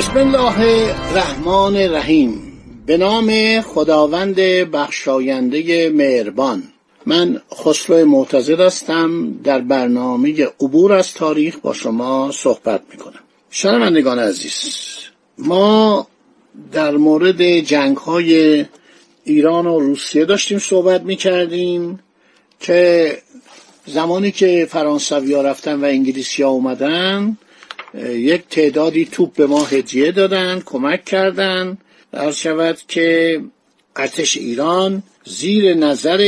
بسم الله الرحمن الرحیم. به نام خداوند بخشاینده مهربان. من خسرو معتزد هستم. در برنامه عبور از تاریخ با شما صحبت می‌کنم. شنوندگان عزیز ما در مورد جنگ های ایران و روسیه داشتیم صحبت می‌کردیم که زمانی که فرانسوی ها رفتن و انگلیسی ها اومدن یک تعدادی توپ به ما هدیه دادن کمک کردن. عرض شود که ارتش ایران زیر نظر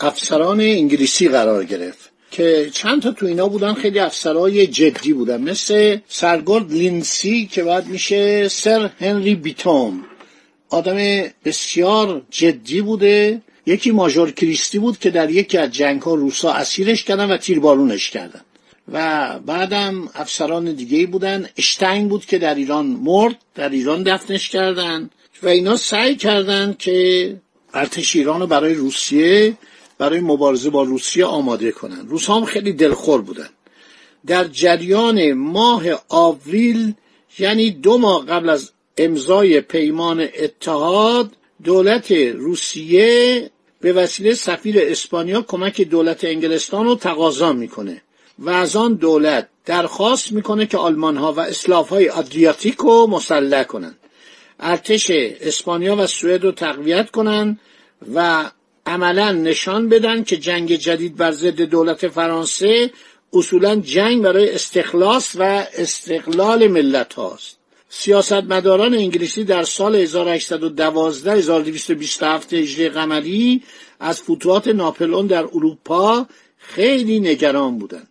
افسران انگلیسی قرار گرفت که چند تا تو اینا بودن خیلی افسرهای جدی بودن. مثل سرگرد لینسی که بعد میشه سر هنری بیتوم. آدم بسیار جدی بوده. یکی ماژور کریستی بود که در یکی از جنگ ها روسا اسیرش کردن و تیربارونش کردن. و بعدم افسران دیگه بودن. اشتنگ بود که در ایران مرد در ایران دفنش کردن و اینا سعی کردند که ارتش ایران رو برای روسیه برای مبارزه با روسیه آماده کنند روس هم خیلی دلخور بودن. در جریان ماه آوریل یعنی دو ماه قبل از امضای پیمان اتحاد دولت روسیه به وسیله سفیر اسپانیا کمک دولت انگلستان رو تقاضا می‌کنه. و از آن دولت درخواست می‌کنه که آلمان ها و اسلاف های آدریاتیک رو مسلح کنند. ارتش اسپانیا و سوئد رو تقویت کنند و عملا نشان بدن که جنگ جدید بر ضد دولت فرانسه اصولا جنگ برای استخلاص و استقلال ملت هاست. سیاستمداران انگلیسی در سال 1812 1227 هجری قمری از فتوحات ناپلئون در اروپا خیلی نگران بودند.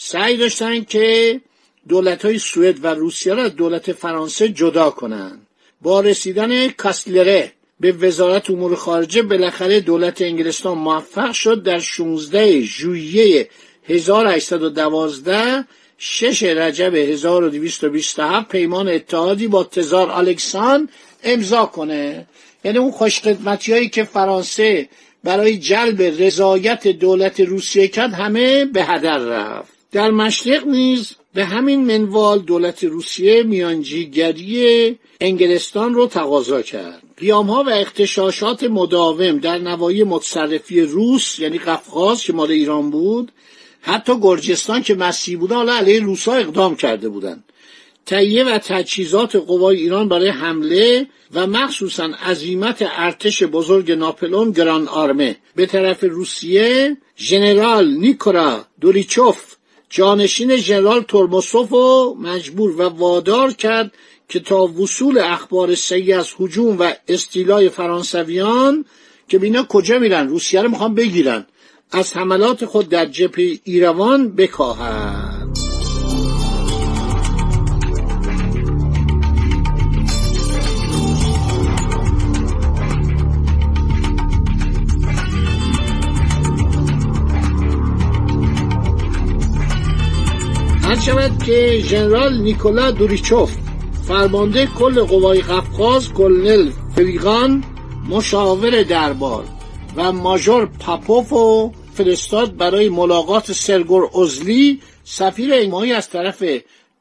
سعی داشتن که دولت های سوئد و روسیه را از دولت فرانسه جدا کنند. با رسیدن کاستلره به وزارت امور خارجه بالاخره دولت انگلستان موفق شد در 16 ژوئیه 1812 شش رجب 1227 پیمان اتحادی با تزار الکسان امضا کنه. یعنی اون خوشقدمتی هایی که فرانسه برای جلب رضایت دولت روسیه کرد همه به هدر رفت. در مشرق نیز به همین منوال دولت روسیه میانجیگری انگلستان رو تقاضا کرد. قیامها و اختشاشات مداوم در نوایی متصرفی روس یعنی قفقاز که مال ایران بود حتی گرجستان که مسیحی بودن حالا علیه روسا اقدام کرده بودند تهیه و تجهیزات قوای ایران برای حمله و مخصوصا عظیمت ارتش بزرگ ناپلون گران آرمه. به طرف روسیه ژنرال نیکورا دوریچوف جانشین ژنرال ترموسوف رو مجبور و وادار کرد که تا وصول اخبار سعی از هجوم و استیلای فرانسویان که بینا کجا میرن؟ روسیه رو می‌خوان بگیرن. از حملات خود در جبهه ایروان بکاهد هر شود که ژنرال نیکولا دوریچوف فرمانده کل قوای قفقاز کلنل فریغان مشاور دربار و ماژور پاپوف و فرستاد برای ملاقات سرگور ازلی سفیر ایمایی از طرف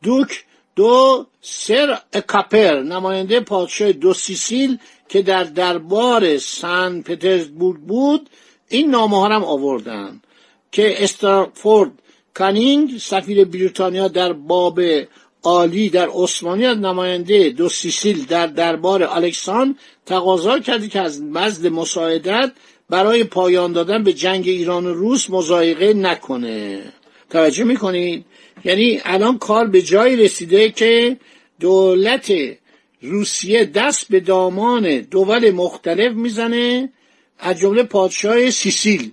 دوک دو سر کاپر نماینده پادشاه دو سیسیل که در دربار سن پترزبورگ بود این نامه هم آوردن که استرافورد کانینگ سفیر بریتانیا در باب عالی در عثمانی از نماینده دو سیسیل در دربار الکسان تقاضا کردی که از مزد مساعدت برای پایان دادن به جنگ ایران و روس مزایقه نکنه. توجه می‌کنید؟ یعنی الان کار به جایی رسیده که دولت روسیه دست به دامان دول مختلف می‌زنه از جمله پادشاه سیسیل.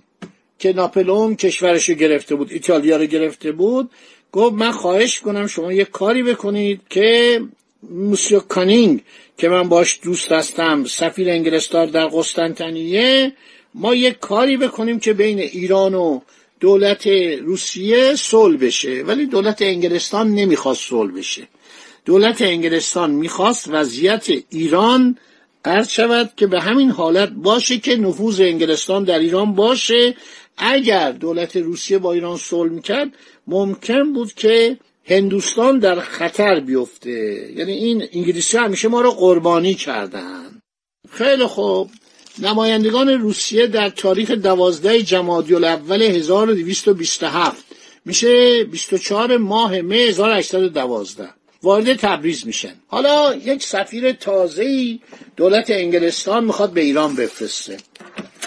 که ناپلئون کشورش گرفته بود ایتالیا رو گرفته بود گفت من خواهش کنم شما یه کاری بکنید که موسیو کانینگ که من باش دوست هستم سفیر انگلستان در قسطنطنیه ما یک کاری بکنیم که بین ایران و دولت روسیه صلح بشه. ولی دولت انگلستان نمی‌خواست صلح بشه. دولت انگلستان می‌خواست وضعیت ایران عرض شود که به همین حالت باشه که نفوذ انگلستان در ایران باشه اگر دولت روسیه با ایران صلح می‌کرد ممکن بود که هندوستان در خطر بیفته. یعنی این انگلیسی همیشه ما رو قربانی کردن. خیلی خوب. نمایندگان روسیه در تاریخ دوازده جمادی الاول 1227 میشه 24 ماه مه 1812 وارد تبریز میشن. حالا یک سفیر تازه‌ای دولت انگلستان می‌خواد به ایران بفرسته.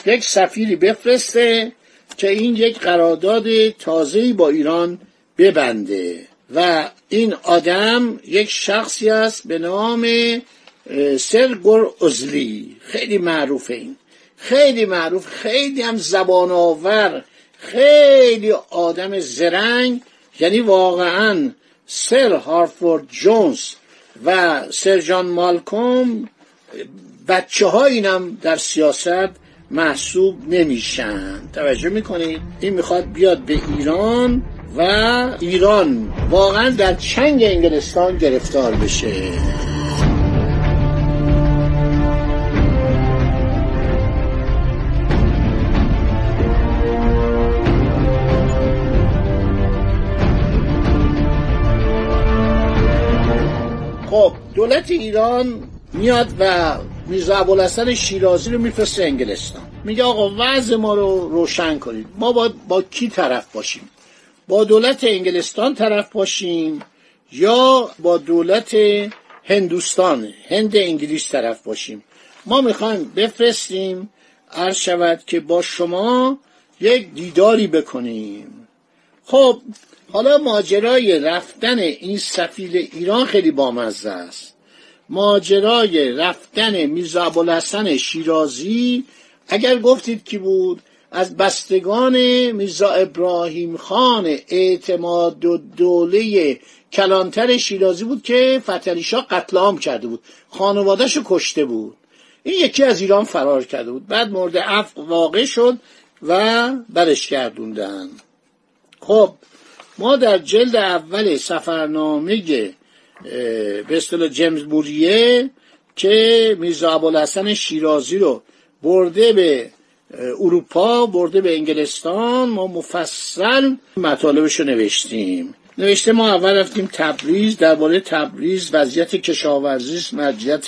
یک سفیری بفرسته که این یک قرارداد تازه‌ای با ایران ببنده و این آدم یک شخصی است به نام سرگور ازلی خیلی معروفه این. خیلی معروف خیلی هم زبان آور خیلی آدم زرنگ. یعنی واقعا سر هارفورد جونز و سر جان مالکوم بچه ها اینم در سیاست محسوب نمیشن. توجه می‌کنید؟ این می‌خواد بیاد به ایران و ایران واقعا در چنگ انگلستان گرفتار بشه. خب دولت ایران میاد و میرزا ابوالحسن شیرازی رو میفرسته انگلستان. میگه آقا وضع ما رو روشن کنید. ما با, با کی طرف باشیم؟ با دولت انگلستان طرف باشیم یا با دولت هندوستان هند انگلیس طرف باشیم؟ ما می‌خوایم بفرستیم عرض شود که با شما یک دیداری بکنیم. خب حالا ماجرای رفتن این سفیر ایران خیلی بامزه است. ماجرای رفتن میرزا ابوالحسن شیرازی اگر گفتید کی بود؟ از بستگان میرزا ابراهیم خان اعتماد و دوله کلانتر شیرازی بود که فتلی شاه قتل عام کرده بود. خانوادهش کشته بود. این یکی از ایران فرار کرده بود. بعد مورد عفو واقع شد و برش گردوندن. خب ما در جلد اول سفرنامه به اصطلاح جیمز بوریه که میرزا ابوالحسن شیرازی رو برده به اروپا برده به انگلستان. ما مفصل مطالبش رو نوشتیم. نوشته ما اول رفتیم تبریز درباره تبریز وضعیت کشاورزی وضعیت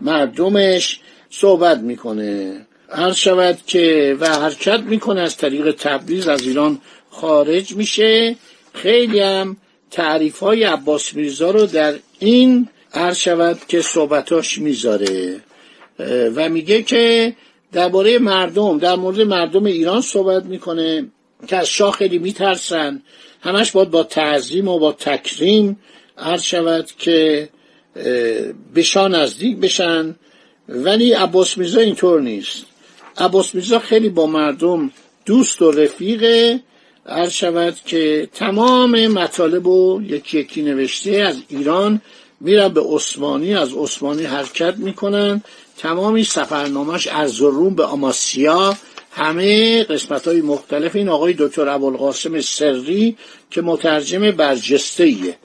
مردمش صحبت می‌کنه. هر شود که و حرکت می‌کنه از طریق تبریز از ایران خارج میشه. خیلی هم تعریف های عباس میرزا رو در این عرض شود که صحبتاش می‌ذاره. و میگه که درباره مردم در مورد مردم ایران صحبت می‌کنه که از شاه خیلی میترسن. همش باید با تعظیم و با تکریم عرض شود که به شاه نزدیک بشن. ولی عباس میرزا اینطور نیست. عباس میرزا خیلی با مردم دوست و رفیقه. عرض شود که تمام مطالب رو یکی یکی نوشته از ایران میرن به عثمانی از عثمانی حرکت می‌کنن. تمامی سفرنامهش از روم به آماسیا. همه قسمت های مختلف این آقای دکتر ابوالقاسم سری که مترجم برجسته ایه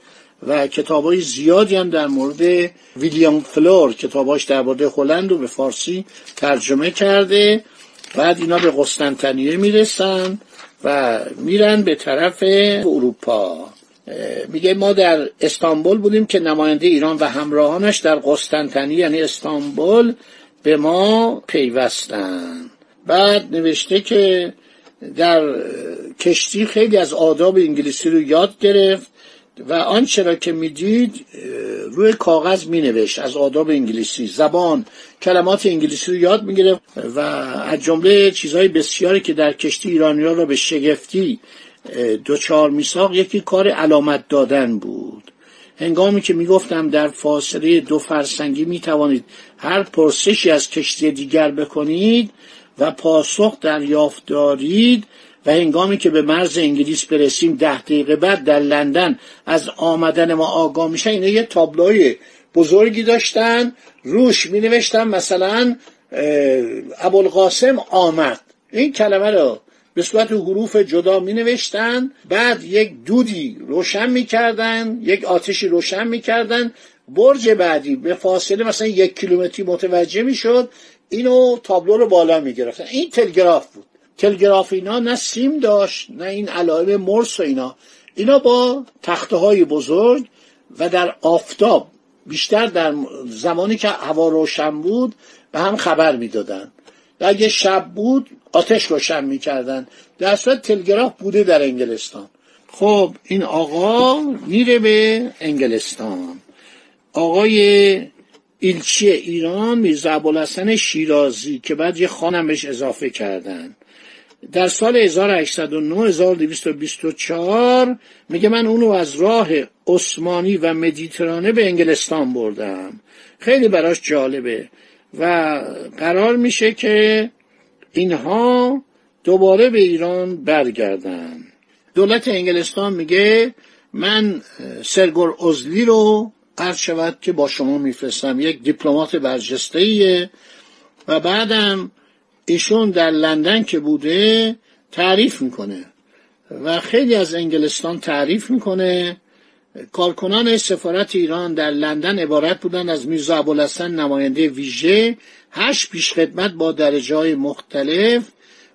و کتاب های زیادی هم در مورد ویلیام فلور کتاباش در مورد هلند رو به فارسی ترجمه کرده. بعد اینا به قسطنطنیه می‌رسن. و میرن به طرف اروپا. میگه ما در استانبول بودیم که نماینده ایران و همراهانش در قسطنطنیه یعنی استانبول به ما پیوستن. بعد نوشته که در کشتی خیلی از آداب انگلیسی رو یاد گرفت. و آنچه را که می‌دید روی کاغذ مینوشت. از آداب انگلیسی. زبان. کلمات انگلیسی رو یاد می‌گرفت و از جمله چیزهای بسیاری که در کشتی ایرانی را به شگفتی دوچار میساق یکی کار علامت دادن بود. هنگامی که می‌گفتم در فاصله دو فرسنگی می‌توانید هر پرسشی از کشتی دیگر بکنید و پاسخ دریافت دارید و هنگامی که به مرز انگلیس برسیم ده دقیقه بعد در لندن از آمدن ما آگاه میشه اینه یه تابلوی بزرگی داشتن روش می نوشتن مثلا ابوالقاسم آمد. این کلمه رو به صورت حروف جدا می نوشتن بعد یک دودی روشن می کردن یک آتشی روشن می کردن برج بعدی به فاصله مثلا یک کیلومتری متوجه می شد اینو تابلو رو بالا می گرفتن این تلگراف بود. تلگراف اینا نه سیم داشت نه این علائم مرس و اینا. اینا با تخته های بزرگ و در آفتاب بیشتر در زمانی که هوا روشن بود به هم خبر می‌دادن. و اگه شب بود آتش روشن می‌کردن. در صورت تلگراف بوده در انگلستان. خب این آقا میره به انگلستان. آقای ایلچی ایران میرزا ابوالحسن شیرازی که بعد یه خانم بهش اضافه کردن. در سال 1809 1224 میگه من اونو از راه عثمانی و مدیترانه به انگلستان بردم. خیلی براش جالبه. و قرار میشه که اینها دوباره به ایران برگردن. دولت انگلستان میگه من سرگور ازلی رو عرض شود که با شما میفرستم. یک دیپلمات برجسته و بعدم ایشون در لندن که بوده تعریف می‌کنه و خیلی از انگلستان تعریف می‌کنه. کارکنان سفارت ایران در لندن عبارت بودند از میرزا ابوالحسن نماینده ویژه هشت پیشخدمت با درجه های مختلف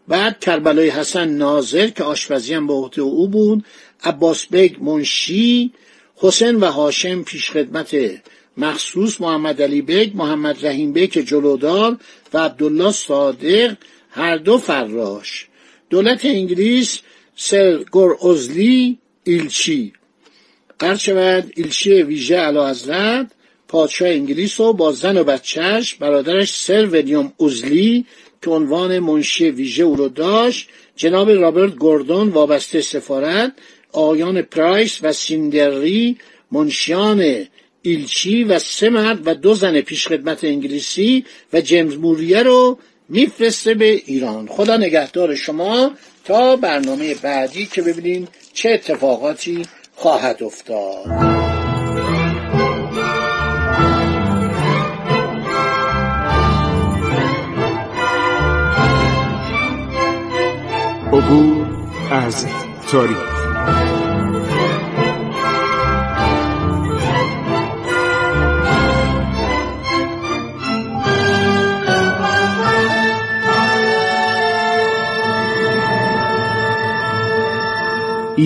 بعد کربلای حسن ناظر که آشپزی هم به عهده او بود عباس بیگ منشی حسین و هاشم پیشخدمت مخصوص محمد علی بیگ محمد رحیم بیگ جلودار و عبدالله صادق هر دو فراش. دولت انگلیس سر گر ازلی ایلچی. قرد شود ایلچی ویژه علا حضرت پادشاه انگلیس و با زن و بچهش برادرش سر ویلیام اوزلی که عنوان منشی ویژه او رو داشت جناب رابرت گوردون وابسته سفارت آیان پرایس و سیندری منشیان ایلچی و سه مرد و دو زن پیشخدمت انگلیسی و جیمز موریه رو میفرسته به ایران. خدا نگهدار شما تا برنامه بعدی که ببینیم چه اتفاقاتی خواهد افتاد. عبور از تاریخ